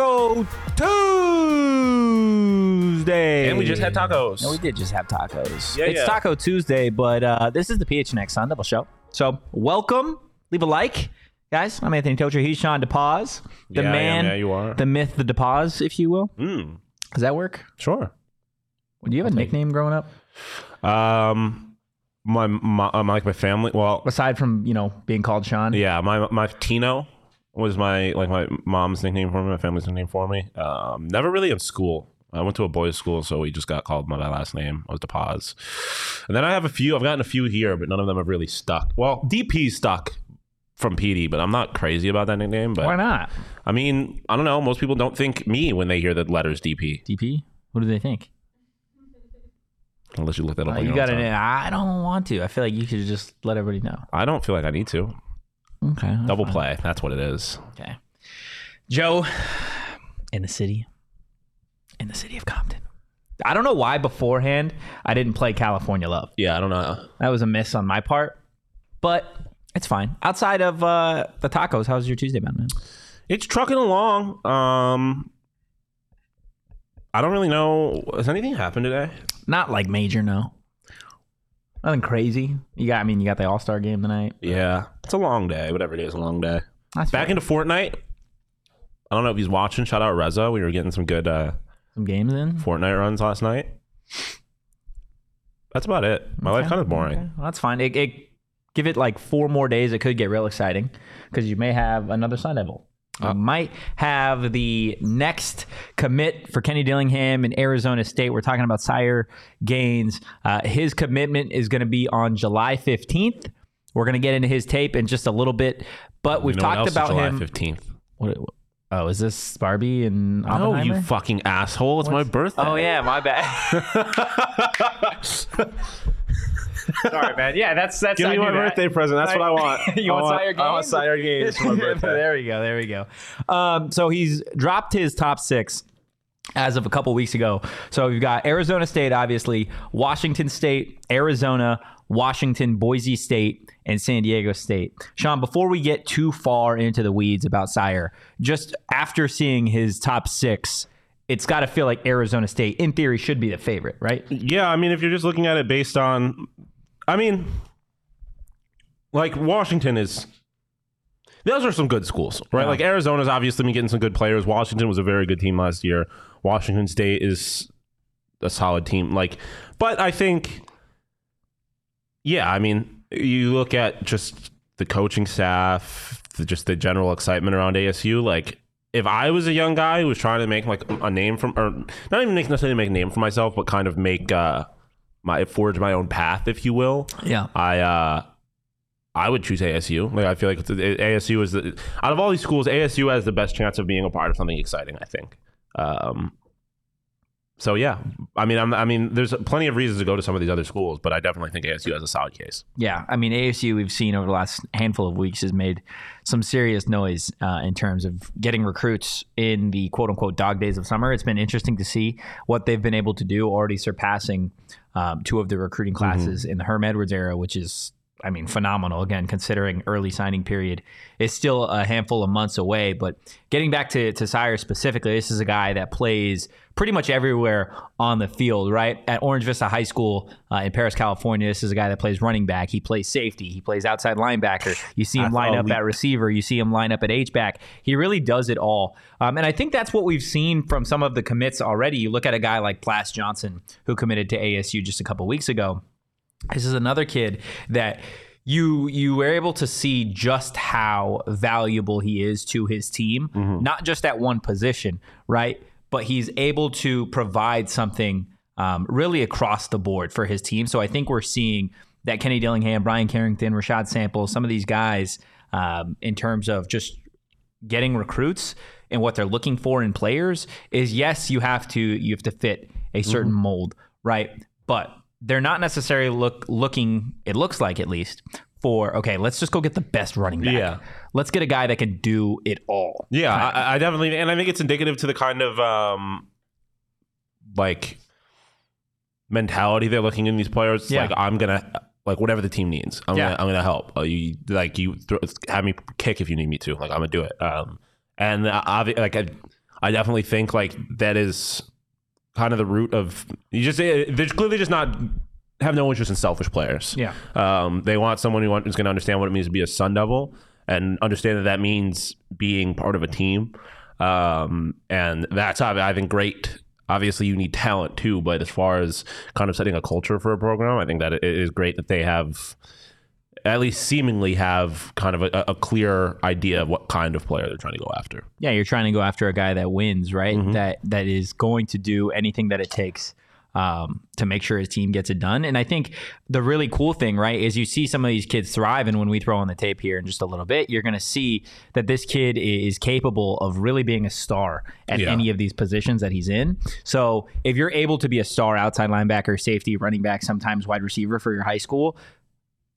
Taco Tuesday. And we just had tacos. No, we did just have tacos. Yeah, it's yeah. Taco Tuesday, but uh, this is the PHNX Sun Devils Show. So welcome. Leave a like. Guys, I'm Anthony Tocher. He's Shawn DePaz. The Yeah, man, Yeah, you are. the myth, the DePaz, if you will. Mm, Does that work? sure. Do you have a nickname growing up? Um, my, my um, like my family. Well, Aside from, you know, being called Shawn? yeah, my my Tino was my like my mom's nickname for me, my family's nickname for me. Um, never really in school. I went to a boys' school, so we just got called by my last name. I was DePaz. And then I have a few. I've gotten a few here, but none of them have really stuck. Well, DP stuck from PD, but I'm not crazy about that nickname. But Why not? I mean, I don't know. Most people don't think me when they hear the letters DP, DP? What do they think? unless you look that up. Uh, on you got to. I don't want to. I feel like you should just let everybody know. I don't feel like I need to. Okay. Double fine. play. That's what it is. Okay. Joe, in the city, in the city of Compton. I don't know why beforehand I didn't play California Love. Yeah, I don't know. That was a miss on my part, but it's fine. Outside of uh, the tacos, how's your Tuesday been, man? It's trucking along. Um, I don't really know. Has anything happened today? Not like major, no. Nothing crazy. You got, I mean, you got the All Star game tonight. Yeah, it's a long day. Whatever it is, a long day. That's Back fair. into Fortnite. I don't know if he's watching. Shout out Reza. We were getting some good uh, some games in. Fortnite runs last night. That's about it. My life kind of boring. Okay. Well, that's fine. It, it give it like four more days. It could get real exciting because you may have another Sun Devil. You might have the next commit for Kenny Dillingham in Arizona State. We're talking about Sire Gaines. Uh, his commitment is going to be on July 15th. We're going to get into his tape in just a little bit, but we've You know what talked about July him. fifteenth. What, oh, is this Barbie and Oh, Oppenheimer? you fucking asshole! It's my birthday. Oh yeah, my bad. Sorry, man. Yeah, that's that's. Give I me my that. birthday present. That's what I want. You I want Sire I want? Sire Gaines for my birthday. there we go. There we go. Um, so he's dropped his top six as of a couple weeks ago. So we've got Arizona State, obviously, Washington State, Arizona, Washington, Boise State, and San Diego State. Shawn, before we get too far into the weeds about Sire, just after seeing his top six, it's got to feel like Arizona State, in theory, should be the favorite, right? Yeah, I mean, if you're just looking at it based on, I mean, like Washington is. Those are some good schools, right? Yeah. Like Arizona's obviously been getting some good players. Washington was a very good team last year. Washington State is a solid team. Like, but I think, yeah, I mean, you look at just the coaching staff, the, just the general excitement around ASU. Like, if I was a young guy who was trying to make like a name from, or not even necessarily make a name for myself, but kind of make uh, my forge my own path, if you will. Yeah. I uh, I would choose ASU. Like I feel like ASU is the out of all these schools, ASU has the best chance of being a part of something exciting. I think. Um, so yeah, I mean, I'm, I mean, there's plenty of reasons to go to some of these other schools, but I definitely think ASU has a solid case. Yeah, I mean ASU we've seen over the last handful of weeks has made some serious noise uh, in terms of getting recruits in the quote unquote dog days of summer. It's been interesting to see what they've been able to do, already surpassing um, two of the recruiting classes in the Herm Edwards era, which is. I mean, phenomenal. Again, considering early signing period is still a handful of months away. But getting back to, to Sire specifically, this is a guy that plays pretty much everywhere on the field, right? At Orange Vista High School uh, in Perris, California, this is a guy that plays running back. He plays safety. He plays outside linebacker. You see him line up at receiver. You see him line up at H back. He really does it all. Um, and I think that's what we've seen from some of the commits already. You look at a guy like Plas Johnson, who committed to ASU just a couple weeks ago. This is another kid that you you were able to see just how valuable he is to his team, not just at one position, right? But he's able to provide something um, really across the board for his team. So I think we're seeing that Kenny Dillingham, Bryan Carrington, Rashad Sample, some of these guys, um, in terms of just getting recruits and what they're looking for in players is yes, you have to you have to fit a certain mold, right? But they're not necessarily look looking. It looks like at least for okay. Let's just go get the best running back. Yeah. Let's get a guy that can do it all. Yeah, I, I definitely, and I think it's indicative to the kind of um, like mentality they're looking in these players. It's Yeah. Like I'm gonna like whatever the team needs. I'm Yeah. gonna I'm gonna help. Uh, you like you throw, have me kick if you need me to. Like I'm gonna do it. Um, and uh, obvi- like I, I definitely think like that is kind of the root of you just they're clearly just not have no interest in selfish players. Yeah. Um, they want someone who is going to understand what it means to be a Sun Devil and understand that that means being part of a team. Um, and that's I think great. Obviously, you need talent too, but as far as kind of setting a culture for a program, I think that it is great that they have at least seemingly have kind of a, a, clear idea of what kind of player they're trying to go after. Yeah, you're trying to go after a guy that wins, right? Mm-hmm. That that is going to do anything that it takes um, to make sure his team gets it done. And I think the really cool thing, right, is you see some of these kids thrive. And when we throw on the tape here in just a little bit, you're going to see that this kid is capable of really being a star at Yeah. any of these positions that he's in. So if you're able to be a star outside linebacker, safety, running back, sometimes wide receiver for your high school,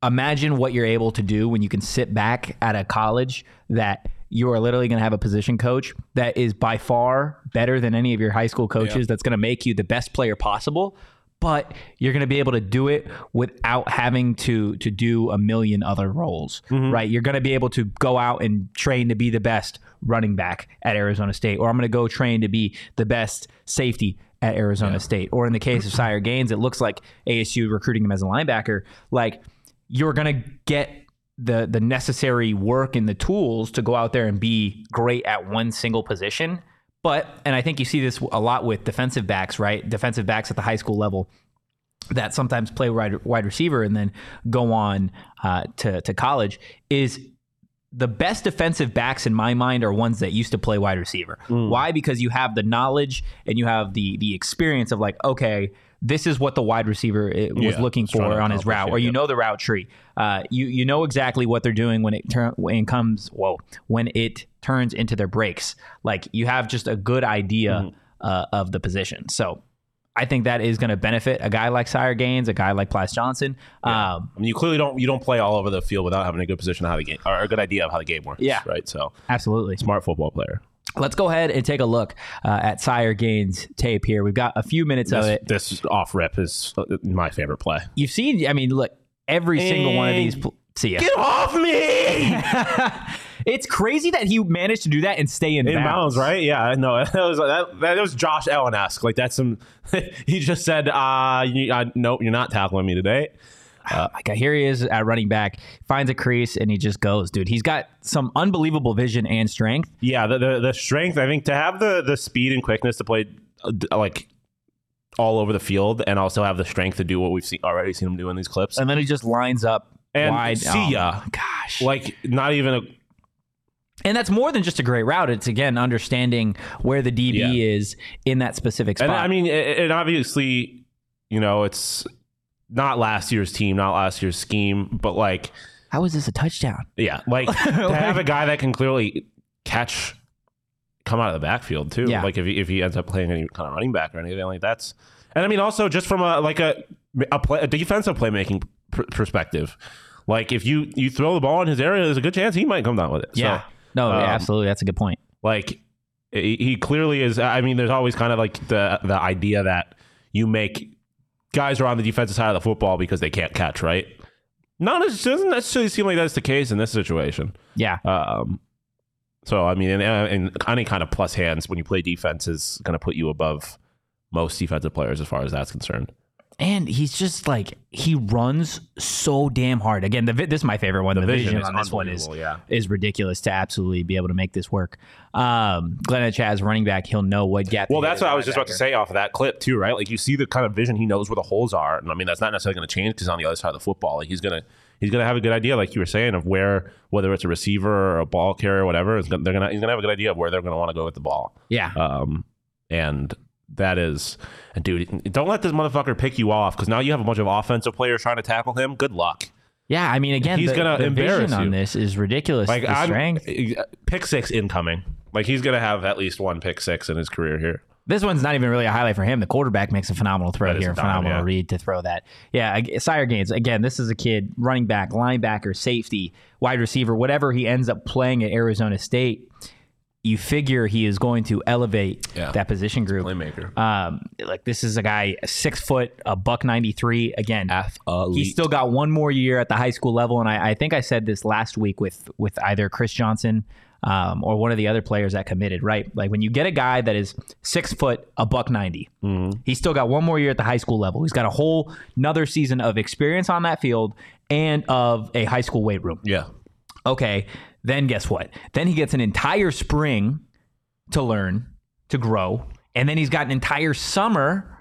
imagine what you're able to do when you can sit back at a college that you are literally going to have a position coach that is by far better than any of your high school coaches that's going to make you the best player possible but you're going to be able to do it without having to to do a million other roles mm-hmm. right? You're going to be able to go out and train to be the best running back at Arizona State or I'm going to go train to be the best safety at Arizona State or in the case of Sire Gaines it looks like ASU recruiting him as a linebacker. Like you're going to get the the necessary work and the tools to go out there and be great at one single position. But and I think you see this a lot with defensive backs, right? Defensive backs at the high school level that sometimes play wide, wide receiver and then go on uh, to to college is the best defensive backs in my mind are ones that used to play wide receiver. Why? Because you have the knowledge and you have the the experience of like, okay, this is what the wide receiver uh, was Yeah, looking for on his route, yeah, or you yeah. know the route tree. Uh, you you know exactly what they're doing when it turn when it comes whoa when it turns into their breaks. Like you have just a good idea Mm-hmm. uh, of the position. So. I think that is going to benefit a guy like Sire Gaines, a guy like Plas Johnson. Um, I mean, you clearly don't you don't play all over the field without having a good position of how the game or a good idea of how the game works. Yeah. right. So absolutely. smart football player. Let's go ahead and take a look uh, at Sire Gaines tape here. We've got a few minutes of it. this off rip is uh, my favorite play. You've seen, I mean, look, every single one of these. Pl- see ya. Get off me! it's crazy that he managed to do that and stay in, In bounds. bounds, right? Yeah, no, that was that, that was Josh Allen esque. Like that's some. he just said, "Uh, you, uh, nope, you're not tackling me today." Like here he is at running back, finds a crease and he just goes, dude. He's got some unbelievable vision and strength. Yeah, the, the the strength. I think to have the the speed and quickness to play uh, like all over the field, and also have the strength to do what we've seen already seen him do in these clips. And then he just lines up And wide. see Oh, ya. Gosh. Like not even a And that's more than just a great route. It's again understanding where the DB Yeah. is in that specific spot. And I mean, it, it obviously, you know, it's not last year's team, not last year's scheme, but like, how is this a touchdown? yeah, like to have a guy that can clearly catch, come out of the backfield too. Yeah. Like if he, if he ends up playing any kind of running back or anything like that's, and I mean also just from a like a a, play, a defensive playmaking pr- perspective, like if you you throw the ball in his area, there's a good chance he might come down with it. Yeah. So, no, um, absolutely. That's a good point. like he he clearly is i mean there's always kind of like the the idea that you make guys are on the defensive side of the football because they can't catch right? No it doesn't necessarily seem like that's the case in this situation. Yeah. um so i mean and, and any kind of plus hands when you play defense is going to put you above most defensive players as far as that's concerned And he's just like he runs so damn hard. Again, the this is my favorite one. The, vision, is on this one is yeah is ridiculous to absolutely be able to make this work. Um, Glenn Chaz running back, he'll know what gap. Well, that's what I was just about to say off of that clip too, right? Like you see the kind of vision he knows where the holes are, and I mean that's not necessarily going to change because on the other side of the football, like he's gonna he's gonna have a good idea, like you were saying, of where whether it's a receiver or a ball carrier or whatever, gonna, they're gonna he's gonna have a good idea of where they're gonna want to go with the ball. Yeah, Um, and that is, and dude, don't let this motherfucker pick you off because now you have a bunch of offensive players trying to tackle him. Good luck. yeah. I mean, again, He's the, gonna the embarrass on you. this is ridiculous. Like I'm strength. Eh, pick six incoming. Like he's gonna have at least one pick six in his career here. This one's not even really a highlight for him. The quarterback makes a phenomenal throw That here, a a dime, phenomenal yeah. read to throw that. Yeah, Sire Gaines. Again, this is a kid, running back, linebacker, safety, wide receiver, whatever he ends up playing at Arizona State. You figure he is going to elevate Yeah. that position group. Playmaker. Um, like this is a guy six foot, a buck ninety three. Again, Athlete. he's still got one more year at the high school level, and I, I think I said this last week with with either Chris Johnson um, or one of the other players that committed, right? Like when you get a guy that is six foot, a buck 90, he's still got one more year at the high school level. He's got a whole another season of experience on that field and of a high school weight room. Yeah. Okay, then guess what? Then he gets an entire spring to learn, to grow, and then he's got an entire summer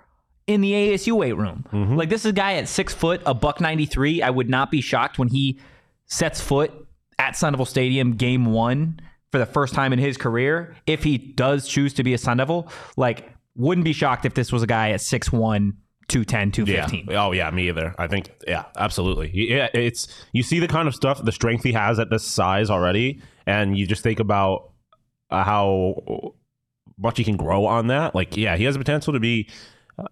in the ASU weight room. Mm-hmm. Like this is a guy at six foot, a buck ninety three. I would not be shocked when he sets foot at Sun Devil Stadium game one for the first time in his career. If he does choose to be a Sun Devil, like wouldn't be shocked if this was a guy at 6'1", 210, 215. Yeah. Oh yeah, me either. I think yeah, absolutely. Yeah, it's you see the kind of stuff, the strength he has at this size already, and you just think about uh, how much he can grow on that. Like, yeah, he has the potential to be.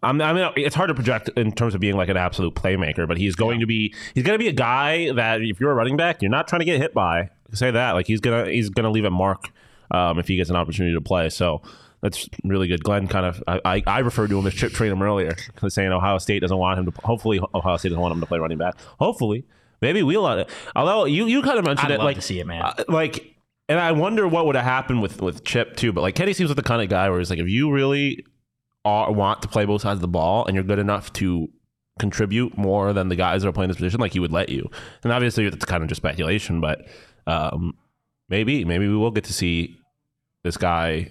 I'm, I mean, it's hard to project in terms of being like an absolute playmaker, but he's going to be. He's going to be a guy that if you're a running back, you're not trying to get hit by. Say that. Like he's gonna he's gonna leave a mark um, if he gets an opportunity to play. So that's really good. Glenn kind of I, I, referred to him as Chip Trayanum earlier, saying Ohio State doesn't want him to. Hopefully, Ohio State doesn't want him to play running back. Hopefully, maybe we'll. on it. Although you you kind of mentioned I'd it like to see it, man. uh, like, and I wonder what would have happened with with Chip too. But like Kenny seems like the kind of guy where he's like if you really are, want to play both sides of the ball and you're good enough to contribute more than the guys that are playing this position, like he would let you. And obviously that's kind of just speculation, but um, maybe maybe we will get to see this guy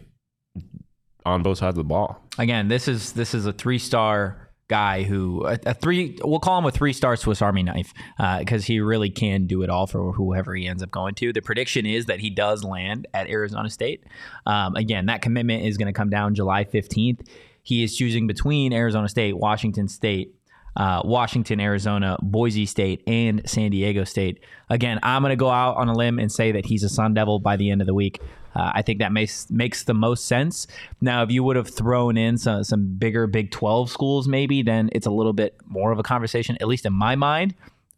on both sides of the ball. Again, this is this is a three star guy who a, a three we'll call him a three star Swiss Army knife because he really can do it all for whoever he ends up going to. The prediction is that he does land at Arizona State. Um, again, that commitment is going to come down July fifteenth. He is choosing between Arizona State, Washington State, uh, Washington, Arizona, Boise State, and San Diego State. Again, I'm going to go out on a limb and say that he's a Sun Devil by the end of the week. Uh, I think that makes makes the most sense. Now, if you would have thrown in some, some bigger Big 12 schools, maybe, then it's a little bit more of a conversation, at least in my mind.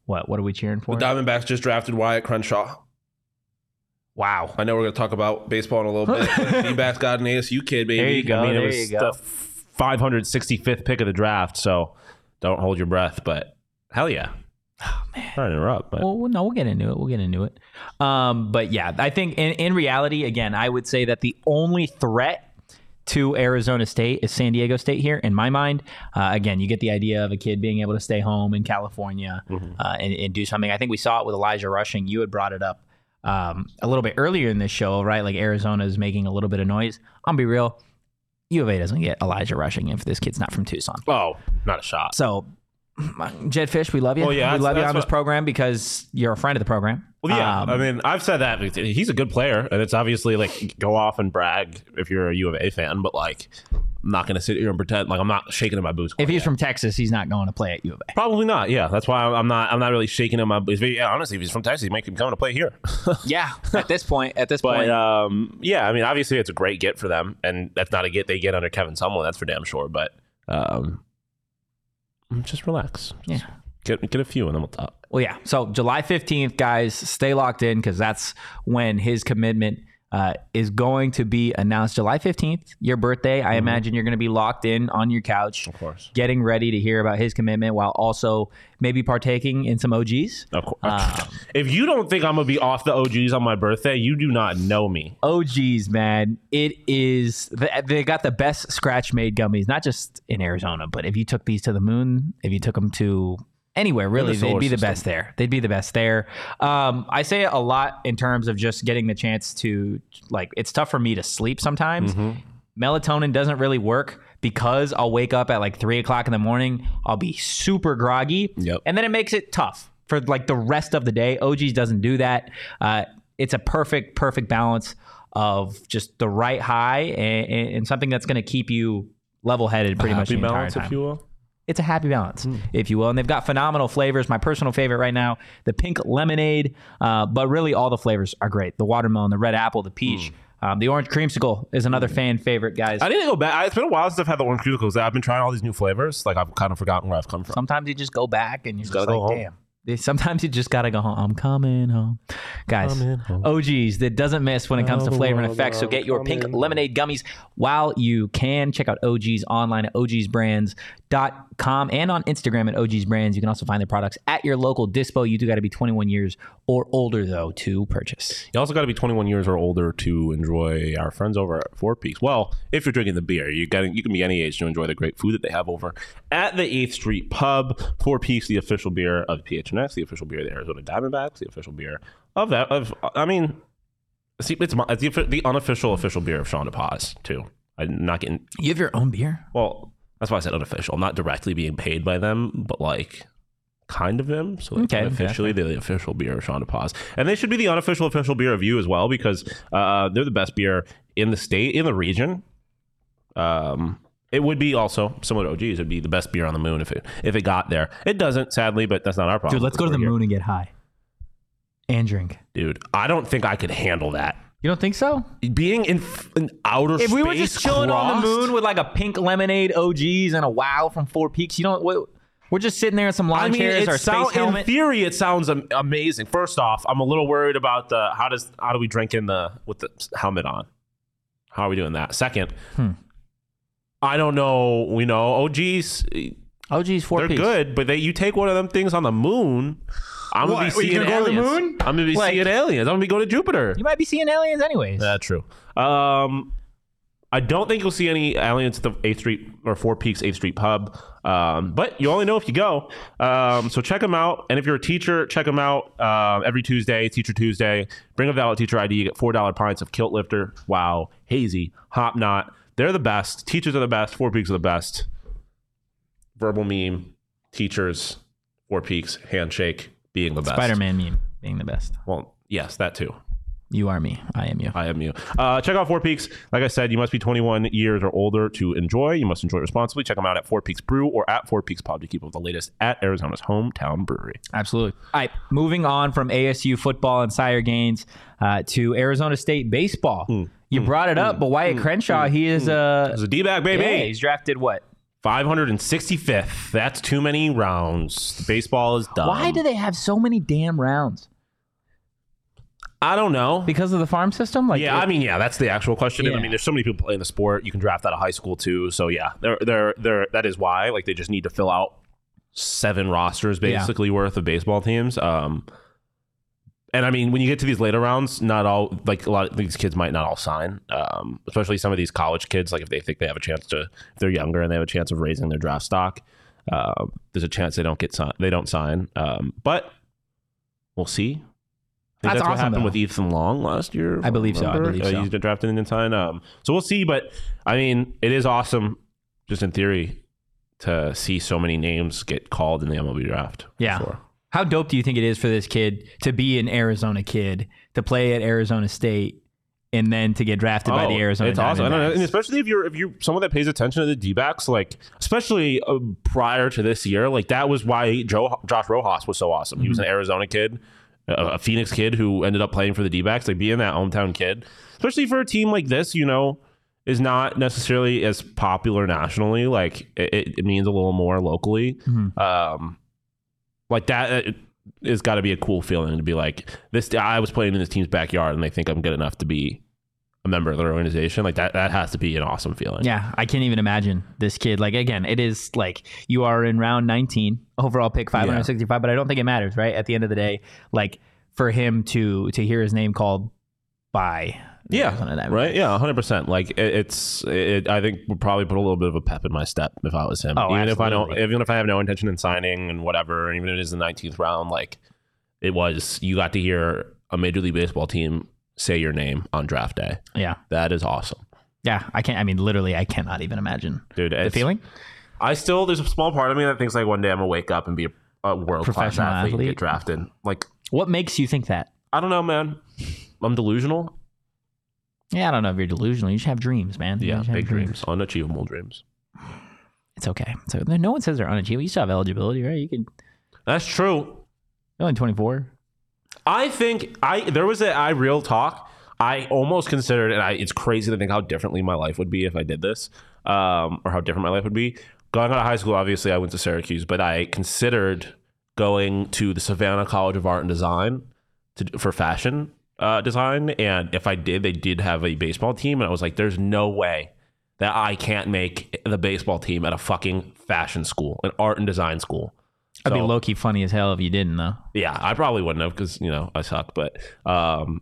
What what are we cheering for? The Diamondbacks just drafted Wyatt Crenshaw. wow. I know we're going to talk about baseball in a little bit. D-backs got an ASU kid, baby. There you go, I mean, there it was you go. the 565th pick of the draft, so don't hold your breath. But hell yeah. Oh, man. Sorry to interrupt, but Well, no, we'll get into it. We'll get into it. Um, but yeah, I think in, in reality, again, I would say that the only threat to Arizona State is San Diego State here, in my mind. Uh, again, you get the idea of a kid being able to stay home in California uh, and, and do something. I think we saw it with Elijah Rushing. You had brought it up um, a little bit earlier in this show, right? Like Arizona is making a little bit of noise. I'm gonna be real. U of A doesn't get Elijah Rushing if this kid's not from Tucson. oh, not a shot. So, Jedd Fisch, we love you. Well, yeah, we love you on this what- program because you're a friend of the program. Well, yeah. Um, I mean, I've said that he's a good player, and it's obviously like go off and brag if you're a U of A fan, but like, I'm not going to sit here and pretend like I'm not shaking in my boots. if he's yet. from Texas, he's not going to play at U of A. Probably not. Yeah, that's why I'm not. I'm not really shaking in my boots. Yeah, honestly, if he's from Texas, he might coming to play here. Yeah, at this point, at this But point, um, yeah, I mean, obviously, it's a great get for them, and that's not a get they get under Kevin Sumlin. That's for damn sure. But um, Mm, just relax. Just yeah. get get a few, and then we'll talk. Well, yeah. So July 15th, guys, stay locked in because that's when his commitment uh, is going to be announced. July 15th, your birthday. I imagine you're going to be locked in on your couch, Of course, getting ready to hear about his commitment while also maybe partaking in some OGs. of course. Um, if you don't think I'm gonna be off the OGs on my birthday, you do not know me. OGs, man. It is, they got the best scratch made gummies, not just in Arizona, but if you took these to the moon, if you took them to anywhere, really, the they'd be the system. best there. They'd be the best there. Um, I say a lot in terms of just getting the chance to, like, it's tough for me to sleep sometimes. Mm-hmm. Melatonin doesn't really work because I'll wake up at like three o'clock in the morning. I'll be super groggy. Yep. And then it makes it tough for like the rest of the day. OGs doesn't do that. Uh, it's a perfect, perfect balance of just the right high and, and something that's going to keep you level headed pretty much the entire time. if you will. It's a happy balance, Hmm. if you will. And they've got phenomenal flavors. My personal favorite right now, the pink lemonade, uh, but really all the flavors are great. The watermelon, the red apple, the peach. Um, the orange creamsicle is another fan favorite, guys. Hmm. I need to go back. It's been a while since I've had the orange cubicles. I've been trying all these new flavors. Like I've kind of forgotten where I've come from. Sometimes you just go back and you're just, gotta like, damn, Sometimes you just gotta go home. I'm coming home, guys. Coming home. OGs that doesn't miss when it comes to flavor and well, effects. So get your pink coming lemonade gummies while you can. Check out OGs online at ogsbrands.com and on Instagram at ogsbrands. You can also find their products at your local dispo. You do got to be 21 years or older though to purchase. You also got to be 21 years or older to enjoy our friends over at Four Peaks. Well, if you're drinking the beer, you got you can be any age to enjoy the great food that they have over at the 8th Street Pub. Four Peaks, the official beer of The official beer of the Arizona Diamondbacks, the official beer of that of I mean, see, it's, my, it's the, the unofficial official beer of Shawn DePaz too. I'm not getting You have your own beer? well. That's why I said unofficial. I'm not directly being paid by them, but like kind of them. So like Okay, okay, unofficially, they're the official beer of Shawn DePaz. And they should be the unofficial official beer of you as well because uh, they're the best beer in the state, in the region. Um, it would be also similar to OGs. It'd be the best beer on the moon if it if it got there. It doesn't, sadly, but that's not our problem. Dude, let's go to the here. moon and get high. And drink. dude. I don't think I could handle that. You don't think so? Being in, in outer space. If space. we were just chilling on the crossed- moon with like a pink lemonade OGs and a wow from Four Peaks, you don't. What, we're just sitting there in some lawn I mean, chairs, it sound, space helmet. in theory, it sounds am- amazing. First off, I'm a little worried about the how does how do we drink in the with the helmet on? How are we doing that? Second, Hmm. I don't know. You know OGs, OGs Four they're Peaks. good, but they you take one of them things on the moon. I'm gonna What, be are you seeing gonna go to the aliens. moon? I'm gonna be Like- seeing aliens. I'm gonna be going to Jupiter. You might be seeing aliens anyways. That's true. Um, I don't think you'll see any aliens at the 8th Street or Four Peaks 8th Street pub. Um, but you only know if you go. Um, so check them out. And if you're a teacher, check them out uh, every Tuesday, Teacher Tuesday. Bring a valid teacher ID. You get $4 pints of Kilt Lifter, Wow, Hazy, Hop Knot. They're the best. Teachers are the best. Four Peaks are the best. Verbal meme, teachers, Four Peaks, handshake, being the best. Spider-Man meme being the best. Well, yes, that too. You are me. I am you. I am you. Uh, check out Four Peaks. Like I said, you must be 21 years or older to enjoy. You must enjoy responsibly. Check them out at Four Peaks Brew or at Four Peaks Pub to keep up with the latest at Arizona's hometown brewery. Absolutely. All right, moving on from ASU football and Sire Gaines uh, to Arizona State baseball. You hmm. brought it up, hmm. but Wyatt hmm. Crenshaw, he is uh, It's a D-back, baby. yeah, he's drafted what? 565th. That's too many rounds. Baseball is done. Why do they have so many damn rounds? I don't know. Because of the farm system? Like, yeah, it- I mean, yeah, that's the actual question. And I Yeah. mean, there's so many people playing the sport. You can draft out of high school too. So yeah, they're they're they're that is why like they just need to fill out seven rosters Yeah. basically worth of baseball teams. Um, and I mean, when you get to these later rounds, not all like a lot of these kids might not all sign. Um, especially some of these college kids, like if they think they have a chance to, if they're younger and they have a chance of raising their draft stock, uh, there's a chance they don't get sign, they don't sign. Um, but we'll see. That's that's, what happened though. with Ethan Long last year. I believe so, I believe Uh, so. He's been drafted and didn't sign. Um, so we'll see. But I mean, it is awesome, just in theory, to see so many names get called in the MLB draft. Yeah. sure. How dope do you think it is for this kid to be an Arizona kid, to play at Arizona State, and then to get drafted by the Oh, Arizona It's awesome, I know, and especially if you're if you're someone that pays attention to the D-backs, like especially uh, prior to this year, like that was why Joe Josh Rojas was so awesome. He was an Mm-hmm. Arizona kid, a, a Phoenix kid who ended up playing for the D-backs, like being that hometown kid, especially for a team like this, you know. Is not necessarily as popular nationally. Like it, it means a little more locally. Mhm. Um, like that uh, has got to be a cool feeling to be like this. I was playing in this team's backyard, and they think I'm good enough to be a member of their organization. Like that, that has to be an awesome feeling. Yeah, I can't even imagine this kid. Like again, it is like you are in round 19, overall pick 565, but I don't think it matters, right? At the end of the day, like for him to to hear his name called by Yeah, right. Yeah, hundred percent. Like it, it's, it, I think would probably put a little bit of a pep in my step if I was him. Oh, even if I don't, even if I have no intention in signing and whatever, and even if it is the nineteenth round, like it was, you got to hear a major league baseball team say your name on draft day. Yeah, That is awesome, yeah. I can't. I mean, literally, I cannot even imagine dude. the feeling. I still there's a small part of me that thinks like one day I'm gonna wake up and be a, a world class Professional athlete, and athlete? get drafted. Like What makes you think that? I don't know, man. I'm delusional. Yeah, I don't know if you're delusional. You just have dreams, man. Yeah, big dreams, unachievable dreams. It's okay. So no one says they're unachievable. You still have eligibility, right? You could. That's true. You're only 24. I think I there was a I real talk. I almost considered, and I, it's crazy to think how differently my life would be if I did this, um, or how different my life would be. Going out of high school, obviously, I went to Syracuse, but I considered going to the Savannah College of Art and Design to, for fashion uh, design. And if I did, they did have a baseball team. And I was like, there's no way that I can't make the baseball team at a fucking fashion school, an art and design school. That'd be low key funny as hell if you didn't though. yeah, I probably wouldn't have because you know I suck. But um,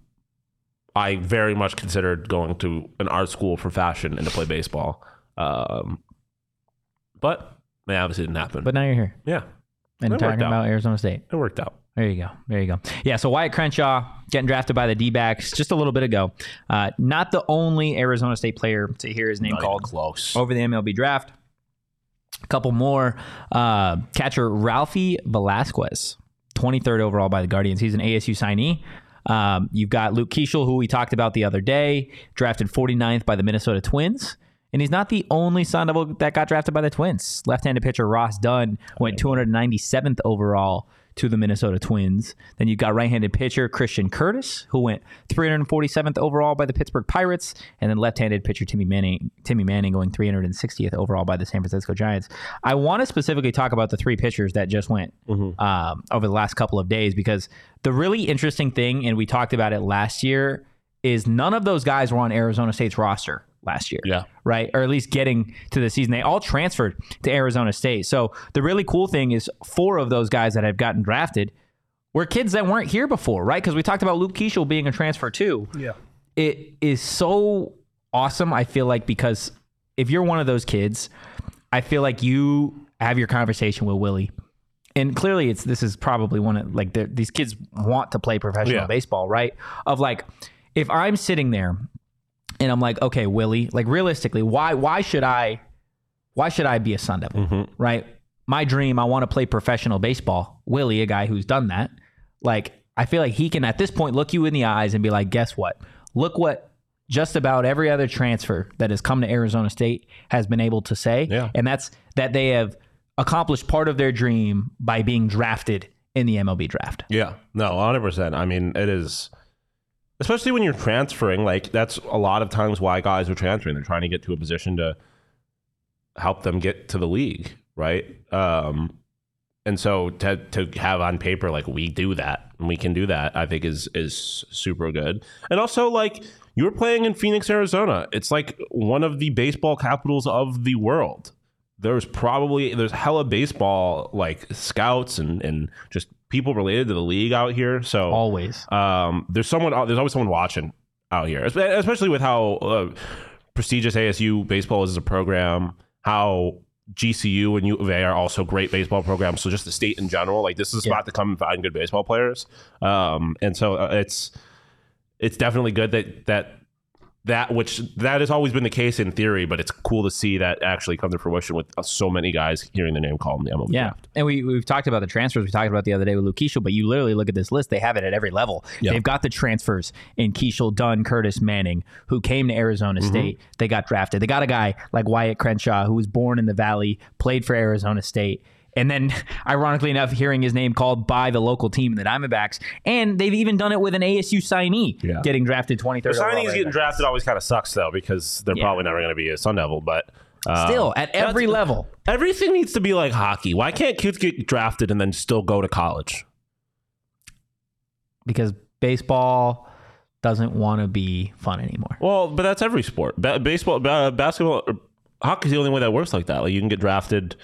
I very much considered going to an art school for fashion and to play baseball. Um, but man, obviously didn't happen. But now you're here yeah, and That talking about Arizona State. it worked out. There you go. There you go. Yeah. So Wyatt Crenshaw getting drafted by the D backs just a little bit ago. Uh, not the only Arizona State player to hear his name Not called close. over the MLB draft. A couple more. Uh, catcher Ralphy Velazquez, 23rd overall by the Guardians. He's an ASU signee. Um, you've got Luke Keaschall, who we talked about the other day, drafted 49th by the Minnesota Twins. And he's not the only Sun Devil that got drafted by the Twins. Left-handed pitcher Ross Dunn went 297th overall to the Minnesota Twins. Then you've got right-handed pitcher Khristian Curtis, who went 347th overall by the Pittsburgh Pirates, and then left-handed pitcher Timmy Manning, Timmy Manning going 360th overall by the San Francisco Giants. I want to specifically talk about the three pitchers that just went um, over the last couple of days because the really interesting thing, and we talked about it last year, is none of those guys were on Arizona State's roster last year Yeah. right? Or at least getting to the season. They all transferred to Arizona State. So the really cool thing is four of those guys that have gotten drafted were kids that weren't here before, right? Because we talked about Luke Keaschall being a transfer too. Yeah. It is so awesome. I feel like because if you're one of those kids, I feel like you have your conversation with Willie. And clearly, it's this is probably one of like these kids want to play professional Yeah. baseball, right? Of like, if I'm sitting there and I'm like, okay, Willie, like realistically, why why should I why should I be a Sun Devil? Mm-hmm. Right? My dream, I want to play professional baseball. Willie, a guy who's done that, like I feel like he can at this point look you in the eyes and be like, guess what? Look what just about every other transfer that has come to Arizona State has been able to say. Yeah. And that's that they have accomplished part of their dream by being drafted in the MLB draft. Yeah, no, 100%. I mean, it is, especially when you're transferring, like, that's a lot of times why guys are transferring. They're trying to get to a position to help them get to the league, right? Um, and so to, to have on paper, like, we do that and we can do that, I think is, is super good. And also, like, you're playing in Phoenix, Arizona. It's like one of the baseball capitals of the world there's probably there's hella baseball like scouts and and just people related to the league out here. So Always. um, there's someone there's always someone watching out here, especially with how uh, prestigious ASU baseball is as a program. How GCU and U of A are also great baseball programs. So just the state in general, like this is a Yeah. spot to come and find good baseball players. Um, and so uh, it's it's definitely good that that that which that has always been the case in theory, but it's cool to see that actually come to fruition with uh, so many guys hearing their name called in the MLB Yeah, draft. and we we've talked about the transfers. We talked about the other day with Luke Keaschall, but you literally look at this list; they have it at every level. Yeah. They've got the transfers in Keaschall, Dunn, Curtis, Manning, who came to Arizona Mm-hmm. State. They got drafted. They got a guy like Wyatt Crenshaw, who was born in the Valley, played for Arizona State. And then, ironically enough, hearing his name called by the local team, the Diamondbacks, and they've even done it with an ASU signee Yeah. getting drafted 23rd. The overall signees getting the drafted always kind of sucks though because they're Yeah. probably never going to be a Sun Devil. But uh, Still, at every level. everything needs to be like hockey. Why can't kids get drafted and then still go to college? because baseball doesn't want to be fun anymore. Well, but that's every sport. Ba- baseball, ba- basketball, or hockey's the only way that works like that. Like you can get drafted,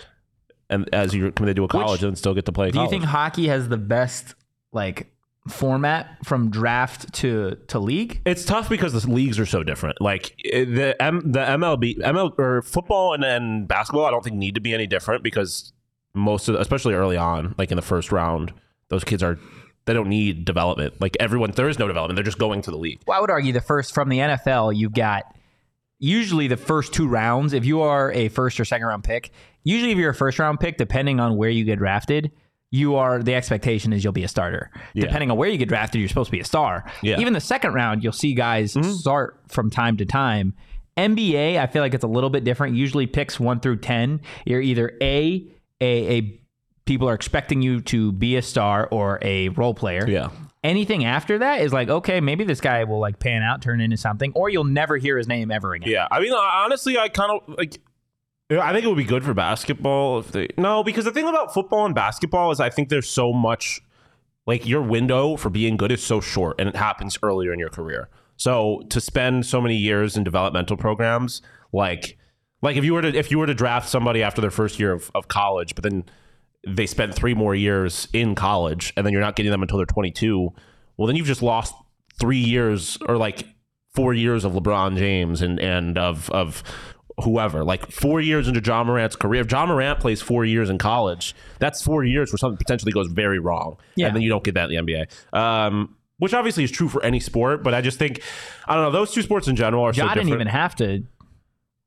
and as you're committed to do a college, and still get to play. Do you think hockey has the best like format from draft to to league? It's tough because the leagues are so different. Like eh, the M, the MLB, ML or football and, and basketball, I don't think need to be any different because most of, especially early on, like in the first round, those kids are they don't need development. Like everyone, there is no development. They're just going to the league. Well, I would argue the first from the NFL, you've got usually the first two rounds. If you are a first or second round pick, usually if you're a first round pick, depending on where you get drafted, you are the expectation is you'll be a starter. Yeah. Depending on where you get drafted, you're supposed to be a star. Yeah. Mm-hmm. Even the second round, you'll see guys start from time to time. NBA, I feel like it's a little bit different. Usually picks one through ten, you're either a a, a people are expecting you to be a star or a role player Yeah. anything after that is like okay maybe this guy will like pan out turn into something or you'll never hear his name ever again Yeah, I mean, honestly, I kind of like I think it would be good for basketball if they no because the thing about football and basketball is I think there's so much like your window for being good is so short and it happens earlier in your career. So to spend so many years in developmental programs, like like if you were to if you were to draft somebody after their first year of, of college, but then they spent three more years in college and then you're not getting them until they're 22, well then you've just lost three years or like four years of LeBron James and and of of whoever. Like four years into Ja Morant's career. If Ja Morant plays four years in college, that's four years where something potentially goes very wrong. Yeah. And then you don't get that in the NBA. Um, which obviously is true for any sport, but I just think I don't know, those two sports in general are so Ja different. didn't even have to,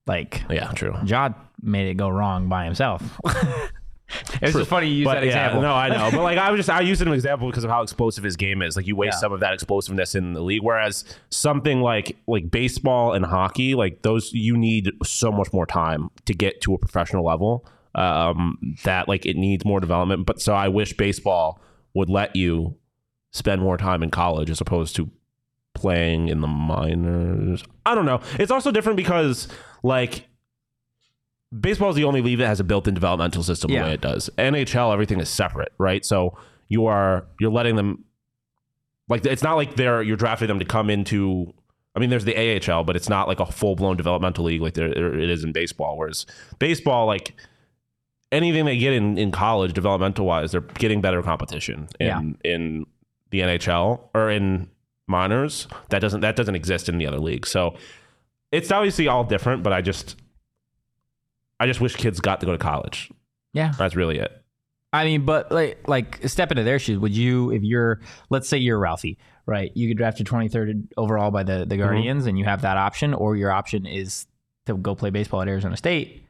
like, yeah, true. Ja made it go wrong by himself. it's just funny you use But that yeah, example. no, I know. But like I was just I used it as an example because of how explosive his game is. Like you waste Yeah. some of that explosiveness in the league. Whereas something like like baseball and hockey, like those you need so much more time to get to a professional level. Um that like it needs more development. But so I wish baseball would let you spend more time in college as opposed to playing in the minors. I don't know. It's also different because like baseball is the only league that has a built-in developmental system Yeah. the way it does. NHL, everything is separate, right? So you are you're letting them like it's not like they're you're drafting them to come into. I mean, there's the AHL, but it's not like a full-blown developmental league like there, it is in baseball. Whereas baseball, like anything they get in, in college, developmental wise, they're getting better competition in Yeah. in the NHL or in minors. That doesn't that doesn't exist in the other leagues. So it's obviously all different, but I just I just wish kids got to go to college. Yeah. That's really it. I mean, but like, like step into their shoes. Would you, if you're, let's say you're Ralphy, right? You get drafted 23rd overall by the the mm-hmm. Guardians, and you have that option, or your option is to go play baseball at Arizona State.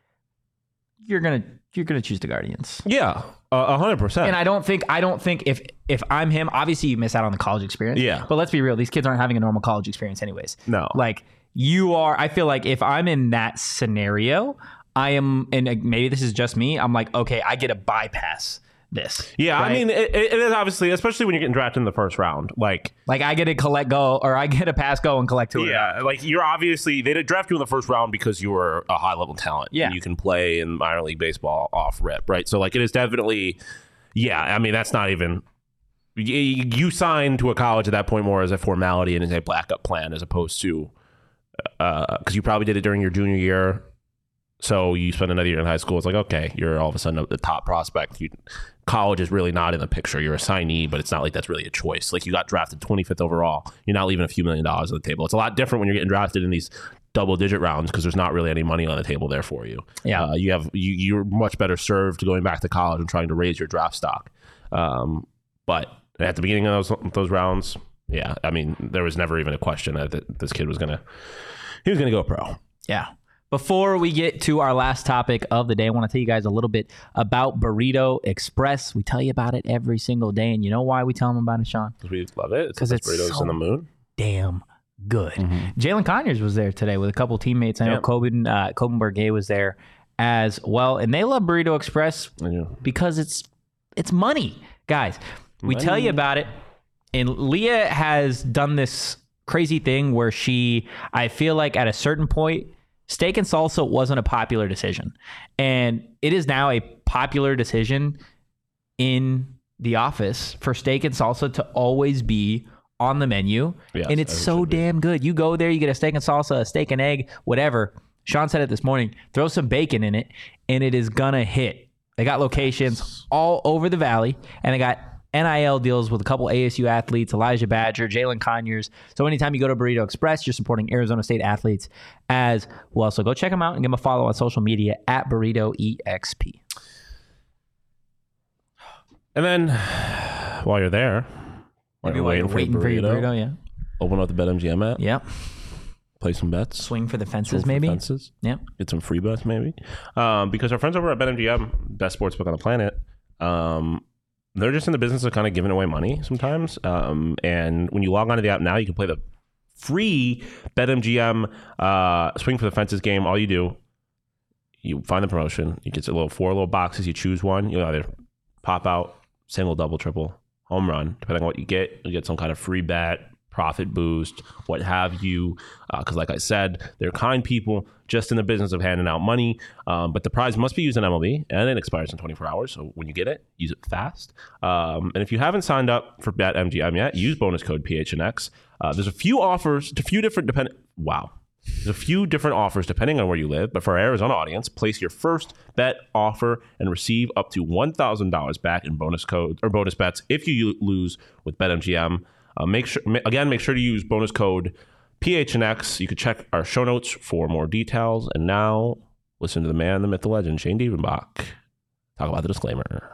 You're gonna you're gonna choose the Guardians. Yeah, a hundred percent. And I don't think I don't think if if I'm him, obviously you miss out on the college experience. Yeah. But let's be real, these kids aren't having a normal college experience anyways. No. Like you are I feel like if I'm in that scenario, I am and uh, maybe this is just me, I'm like, okay, I get to bypass this. Yeah, I mean, it, it is obviously, especially when you're getting drafted in the first round. Like, like I get to collect go or I get a pass go and collect two. yeah, like you're obviously they did draft you in the first round because you were a high level talent. Yeah. and you can play in minor league baseball off rip, right? So like, it is definitely, yeah. I mean, that's not even. You, you sign to a college at that point more as a formality and as a backup plan, as opposed to because you probably did it during your junior year. So you spend another year in high school. It's like okay, you're all of a sudden the top prospect. You, college is really not in the picture. You're a signee, but it's not like that's really a choice. Like you got drafted 25th overall. You're not leaving a few million dollars on the table. It's a lot different when you're getting drafted in these double digit rounds because there's not really any money on the table there for you. Yeah. uh, you have you, you're much better served going back to college and trying to raise your draft stock. Um, but at the beginning of those those rounds, yeah, I mean, there was never even a question that this kid was gonna he was gonna go pro. Yeah. Before we get to our last topic of the day, I want to tell you guys a little bit about Burrito Express. We tell you about it every single day, and you know why we tell them about it, Shawn? Because we love it. Because the it's burritos so- in the moon. Damn good. Jalin Conyers was there today with a couple teammates. I know Yeah. Coben uh, Coben Bergay was there as well, and they love Burrito Express because it's it's money, guys. We tell you about it, and Leah has done this crazy thing where she, I feel like at a certain point, steak and salsa wasn't a popular decision, and it is now a popular decision in the office for steak and salsa to always be on the menu, Yes, and it's so damn good. You go there, you get a steak and salsa, a steak and egg, whatever. Shawn said it this morning. Throw some bacon in it, and it is gonna hit. They got locations all over the valley, and they got NIL deals with a couple ASU athletes, Elijah Badger, Jalin Conyers. So anytime you go to Burrito Express, you're supporting Arizona State athletes as well. So go check them out and give them a follow on social media at Burrito EXP. And then while you're there, while you're waiting, for, your for your burrito, burrito, yeah, open up the BetMGM app, yep. play some bets. Swing for the fences, for maybe. fences. Yep. get some free bets maybe um, because our friends over at BetMGM, best sports book on the planet, um, they're just in the business of kind of giving away money sometimes. Um, and when you log onto the app now, you can play the free BetMGM uh, swing for the fences game. All you do, you find the promotion. You get a little four little boxes. You choose one. You either pop out single, double, triple, home run. Depending on what you get, you get some kind of free bet, profit boost, what have you. Because, like I said, they're kind people just in the business of handing out money. Um, but the prize must be used in MLB and it expires in 24 hours. So when you get it, use it fast. Um, and if you haven't signed up for BetMGM yet, use bonus code PHNX. Uh, there's a few offers, a few different. Wow. There's a few different offers depending on where you live, but for our Arizona audience, place your first bet offer and receive up to $1,000 back in bonus code or bonus bets if you lose with BetMGM. Uh, make sure again, make sure to use bonus code PHNX. You can check our show notes for more details. And now, listen to the man, the myth, the legend, Shane Dievenbach, talk about the disclaimer.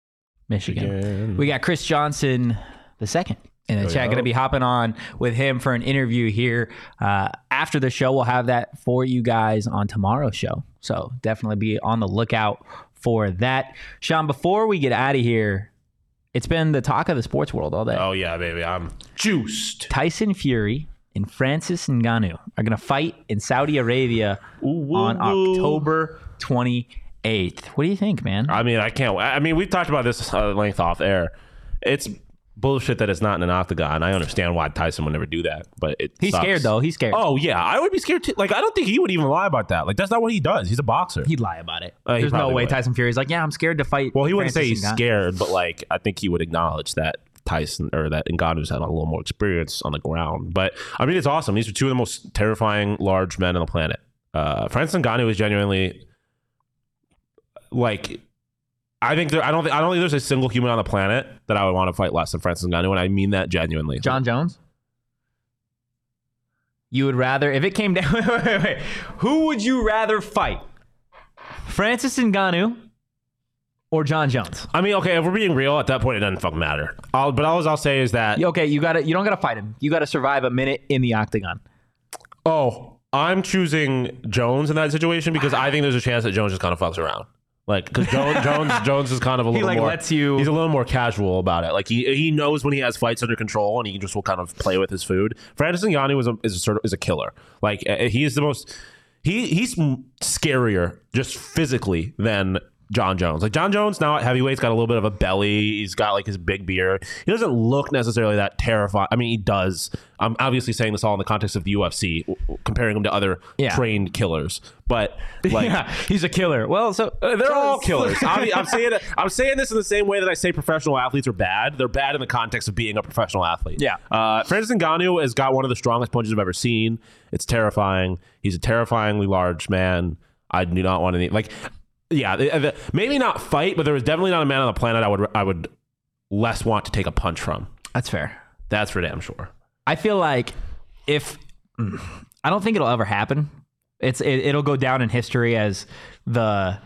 Michigan. Michigan. We got Chris Johnson the second in the chat. Going to be hopping on with him for an interview here uh, after the show. We'll have that for you guys on tomorrow's show. So definitely be on the lookout for that. Shawn, before we get out of here, it's been the talk of the sports world all day. Oh yeah, baby, I'm juiced. Tyson Fury and Francis Ngannou are going to fight in Saudi Arabia ooh, on ooh, October 20- eighth. What do you think, man? I mean, I can't. I mean, we've talked about this uh, length off air. It's bullshit that it's not in an octagon. I understand why Tyson would never do that, but it he's sucks. scared though. He's scared. Oh yeah, I would be scared too. Like I don't think he would even lie about that. Like that's not what he does. He's a boxer. He'd lie about it. Uh, There's no way would. Tyson Fury's like, yeah, I'm scared to fight. Well, he wouldn't Francis say he's scared, but like I think he would acknowledge that Tyson or that Ngannou's had a little more experience on the ground. But I mean, it's awesome. These are two of the most terrifying large men on the planet. Uh, Francis Ngannou is genuinely like. I think there. I don't. Think, I don't think there's a single human on the planet that I would want to fight less than Francis Ngannou, and I mean that genuinely. Jon Jones. You would rather, if it came down, wait, wait, wait, who would you rather fight? Francis Ngannou or Jon Jones? I mean, okay, if we're being real, at that point it doesn't fucking matter. I'll, but all I'll say is that Okay, you got to You don't got to fight him. You got to survive a minute in the octagon. Oh, I'm choosing Jones in that situation because I think there's a chance that Jones just kind of fucks around. Like, because Jones, Jones, Jones is kind of a little like, more. lets you- He's a little more casual about it. Like he he knows when he has fights under control, and he just will kind of play with his food. Francis Ngannou is a is a sort of is a killer. Like uh, he is the most. He he's m- scarier just physically than Jon Jones. Like Jon Jones now at heavyweight's got a little bit of a belly. He's got like his big beard. He doesn't look necessarily that terrifying. I mean, he does. I'm obviously saying this all in the context of the UFC, w- comparing him to other Yeah. trained killers. But like, yeah, he's a killer. Well, so uh, they're all killers. I I'm saying I'm saying this in the same way that I say professional athletes are bad. They're bad in the context of being a professional athlete. Yeah. Uh, Francis Ngannou has got one of the strongest punches I've ever seen. It's terrifying. He's a terrifyingly large man. I do not want any like. Yeah, the- the- maybe not fight, but there was definitely not a man on the planet I would I would less want to take a punch from. that's fair. That's for damn sure. I feel like if mm, I don't think it'll ever happen. It's it, it'll go down in history as the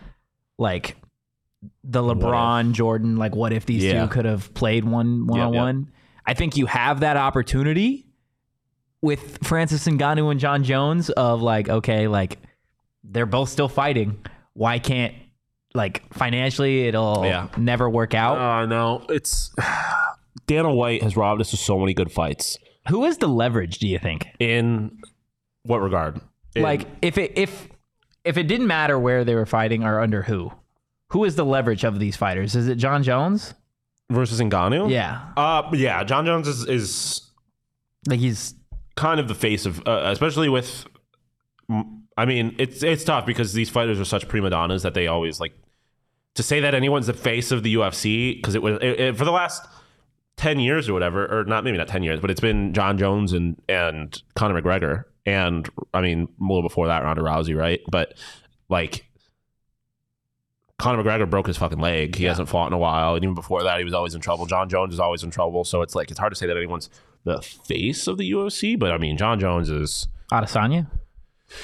like the LeBron Jordan like what if these Yeah. two could have played one one on one. I think you have that opportunity with Francis Ngannou and Jon Jones of like okay like they're both still fighting. Why can't like financially it'll Yeah. never work out? Oh no, it's Dana White has robbed us of so many good fights. Who is the leverage? Do you think? In what regard? In- like if it if if it didn't matter where they were fighting or under who who is the leverage of these fighters is it Jon Jones versus Ngannou. yeah Uh, yeah. John Jones is is like he's kind of the face of, uh, especially with. I mean, it's it's tough because these fighters are such prima donnas that they always like to say that anyone's the face of the UFC because it was it, it- for the last ten years or whatever, or not maybe not ten years, but it's been Jon Jones and and Conor McGregor, and I mean a little before that Ronda Rousey, right? But like. Conor McGregor broke his fucking leg. He hasn't fought in a while, and even before that, he was always in trouble. Jon Jones is always in trouble, so it's like it's hard to say that anyone's the face of the UFC. But I mean, Jon Jones is adesanya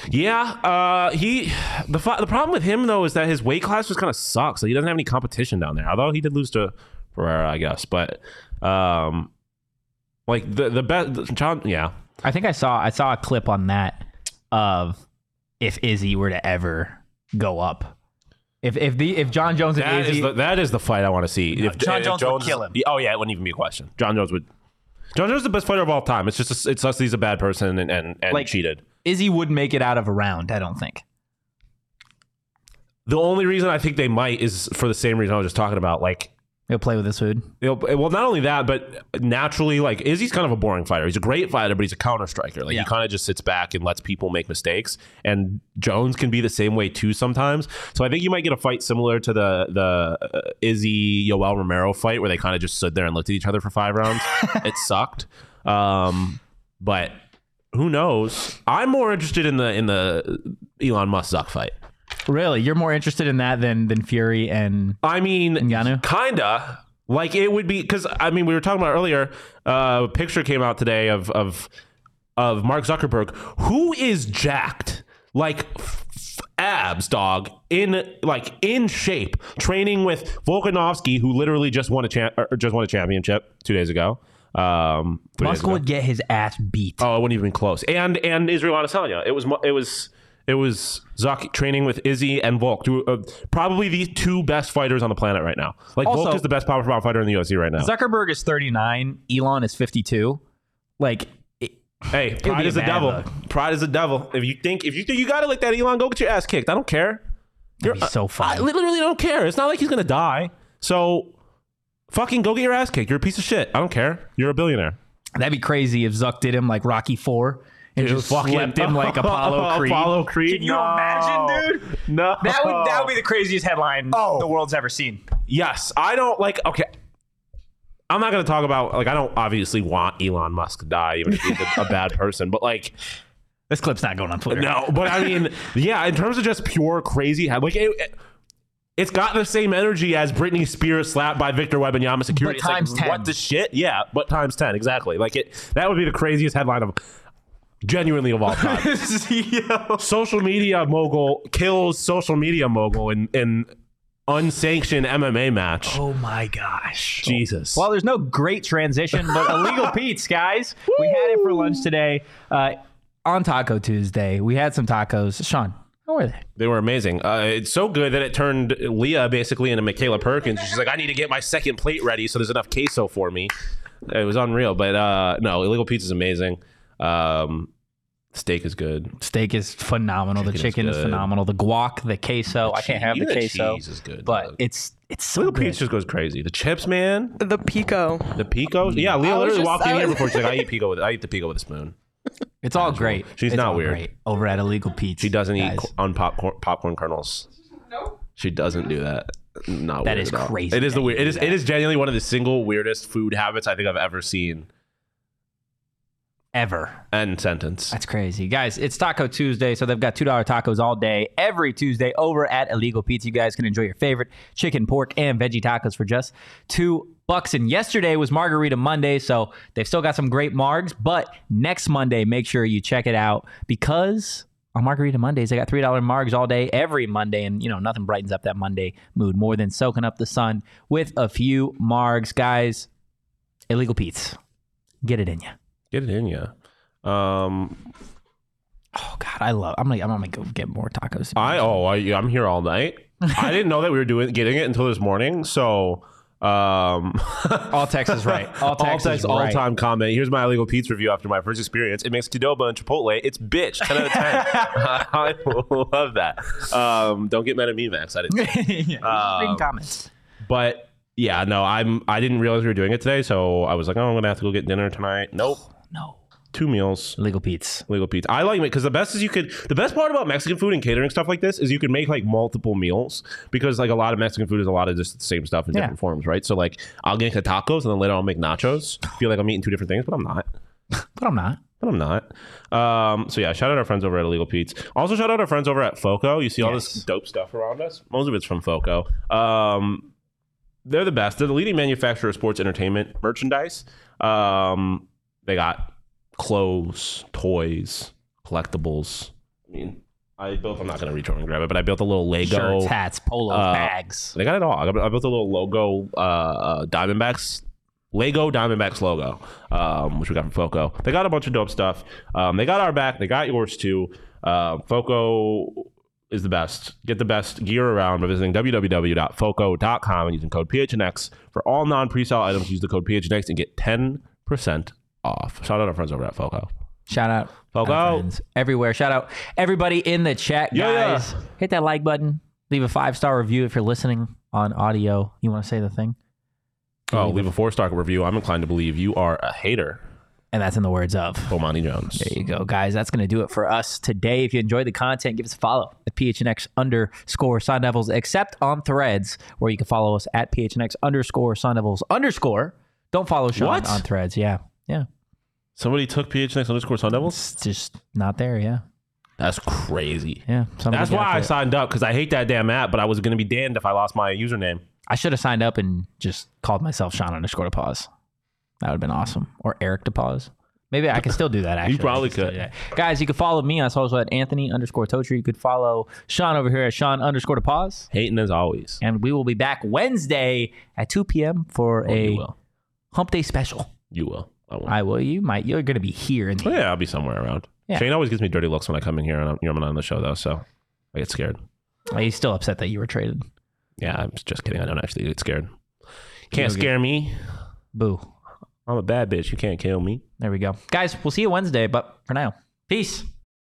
yeah, uh, he the the problem with him though is that his weight class just kind of sucks. Like he doesn't have any competition down there. Although he did lose to Pereira, I guess. But um, like the the best John, yeah. I think I saw I saw a clip on that of if Izzy were to ever go up. If if the if Jon Jones and That Izzy is the, that is the fight I want to see. if John if Jones would kill him. Oh yeah, it wouldn't even be a question. Jon Jones would. Jon Jones is the best fighter of all time. It's just it's us. He's a bad person and and, and Like- cheated. Izzy wouldn't make it out of a round, I don't think. The only reason I think they might is for the same reason I was just talking about. Like, He'll play with his food. you know, well, not only that, but naturally, like Izzy's kind of a boring fighter. He's a great fighter, but he's a counter striker. Like Yeah. he kind of just sits back and lets people make mistakes. And Jones can be the same way too sometimes. So I think you might get a fight similar to the the uh, Izzy Yoel Romero fight, where they kind of just stood there and looked at each other for five rounds. it sucked. Um, but who knows? I'm more interested in the in the Elon Musk Zuck fight. Really? You're more interested in that than than Fury and I mean, Ngannou? kinda. Like it would be because I mean we were talking about earlier. Uh, a picture came out today of of of Mark Zuckerberg, who is jacked like f- abs, dog, in like in shape, training with Volkanovski, who literally just won a champ or just won a championship two days ago. Um, three Musk would get his ass beat. Oh, it wouldn't even be close. And and Israel Adesanya. It was it was it was Zuck training with Izzy and Volk, two, uh, probably the two best fighters on the planet right now. Like Also- Volk is the best power fighter fighter in the UFC right now. Zuckerberg is 39, Elon is 52. Like it, hey, would pride be a is the devil. look. Pride is the devil. If you think if you think you got it like that, Elon, go get your ass kicked. I don't care. that'd be so funny. I literally don't care. It's not like he's gonna die. So fucking go get your ass kicked. You're a piece of shit. I don't care. You're a billionaire. That'd be crazy if Zuck did him like Rocky Four and just slept him like Apollo Creed. Apollo Creed. Can you No. imagine, dude? No. That would that would be the craziest headline Oh. the world's ever seen. Yes, I don't like. Okay, I'm not going to talk about like I don't obviously want Elon Musk to die, even if he's a, a bad person. But like, This clip's not going on Twitter. no. But I mean, yeah, in terms of just pure crazy, head, like it, it, it's got the same energy as Britney Spears slapped by Victor Wembanyama security. But times it's 10. What the shit? Yeah, but times ten exactly. Like it. That would be the craziest headline of genuinely of all time. Social media mogul kills social media mogul in in unsanctioned MMA match. Oh my gosh. Jesus. Well, there's no great transition, but illegal Pete's, guys. We had it for lunch today uh, on Taco Tuesday. We had some tacos. Shawn, how were they? They were amazing. Uh, it's so good that it turned Leah basically into Michaela Perkins. She's like, I need to get my second plate ready so there's enough queso for me. It was unreal. But uh, no, illegal pizza is amazing. Um, steak is good. Steak is phenomenal. the Chicken is is, phenomenal. The guac, the queso. I can't have the Even queso, cheese is good. but dog. it's it's so Illegal good. pizza just goes crazy. The chips, man. The Pico. The pico. Yeah, Leah literally just- walked in I here was- before. She's like, I eat pico with I eat the pico with a spoon. It's all great. She's It's not all weird. Great over at Illegal Pete's. She doesn't guys. eat co- on popcorn popcorn kernels. No. She doesn't do that. Not That weird is at all. crazy It is that the you weird. It do is. that. It is genuinely one of the single weirdest food habits I think I've ever seen. ever. End sentence. That's crazy. Guys, it's Taco Tuesday, so they've got $2 tacos all day, every Tuesday over at Illegal Pizza. You guys can enjoy your favorite chicken, pork, and veggie tacos for just two bucks. And yesterday was Margarita Monday, so they've still got some great margs, but next Monday, make sure you check it out because on Margarita Mondays, they got $3 margs all day, every Monday, and you know, nothing brightens up that Monday mood more than soaking up the sun with a few margs. Guys, Illegal Pete's. Get it in you. Get it in you. Um, Oh God, I love. I'm gonna. I'm gonna go get more tacos. I oh I, I'm here all night. I didn't know that we were doing getting it until this morning. So um, all text is right. All text, is all right. time comment. Here's my illegal pizza review after my first experience. It makes Qdoba and Chipotle. It's bitch. Ten out of ten. I love that. Um, don't get mad at me, Max. I didn't. yeah, Um, comments. But yeah, no, I'm. I didn't realize we were doing it today, so I was like, oh, I'm gonna have to go get dinner tonight. Nope, No, two meals. Legal Pete's. Legal pizza. I like it because the best is you could. The best part about Mexican food and catering stuff like this is you can make like multiple meals because like a lot of Mexican food is a lot of just the same stuff in Yeah. different forms, right? So like I'll get the tacos and then later I'll make nachos. Feel like I'm eating two different things, but I'm not. But I'm not. But I'm not. Um, so yeah, shout out our friends over at Illegal Pete's. Also shout out our friends over at Foco. You see all this dope stuff around us. Most of it's from Foco. Um, they're the best. They're the leading manufacturer of sports entertainment merchandise. Um, they got clothes, toys, collectibles. I mean, I built. I'm not gonna reach over and grab it, but I built a little Lego. Shirts, hats, polos, uh, bags. They got it all. I I built a little logo uh, uh, Diamondbacks Lego Diamondbacks logo, um, which we got from Foco. They got a bunch of dope stuff. Um, they got our back. They got yours too. Uh, Foco is the best. Get the best gear around by visiting www.foco.com and using code PHNX. For all non presale items, use the code PHNX and get 10% off. Shout out our friends over at Foco. Shout out Foco. everywhere. Shout out everybody in the chat, yeah. guys. Hit that like button. Leave a five star review if you're listening on audio. You want to say the thing? Oh, leave a four star review. I'm inclined to believe you are a hater, And that's in the words of. Bomani Jones. There you go, guys. That's going to do it for us today. If you enjoyed the content, give us a follow at PHNX underscore Sun Devils, except on threads, where you can follow us at PHNX underscore Sun Devils underscore. Don't follow Shawn What? on threads. Yeah. Yeah. Somebody took PHNX underscore Sun Devils? It's just not there. Yeah. That's crazy. Yeah. Somebody That's got why I the- signed up because I hate that damn app, but I was going to be damned if I lost my username. I should have signed up and just called myself Shawn underscore to pause. That would have been awesome. Or Eric to pause. Maybe I can still do that. Actually, You probably I can still could. do that. Guys, you can follow me on social at Anthony underscore Totri. You could follow Shawn over here at Sean underscore to pause. Hating as always. And we will be back Wednesday at 2 p.m. for Oh, you a will. hump day special. You will. I will. I will. You might. You're going to be here. In the, yeah, I'll be somewhere around. Yeah. Shane always gives me dirty looks when I come in here and I'm, you know, I'm not on the show, though, so I get scared. Are you still upset that you were traded. Yeah, I'm just kidding. I don't actually get scared. Can't scare me. Boo. I'm a bad bitch. You can't kill me. There we go. Guys, we'll see you Wednesday. But for now, peace.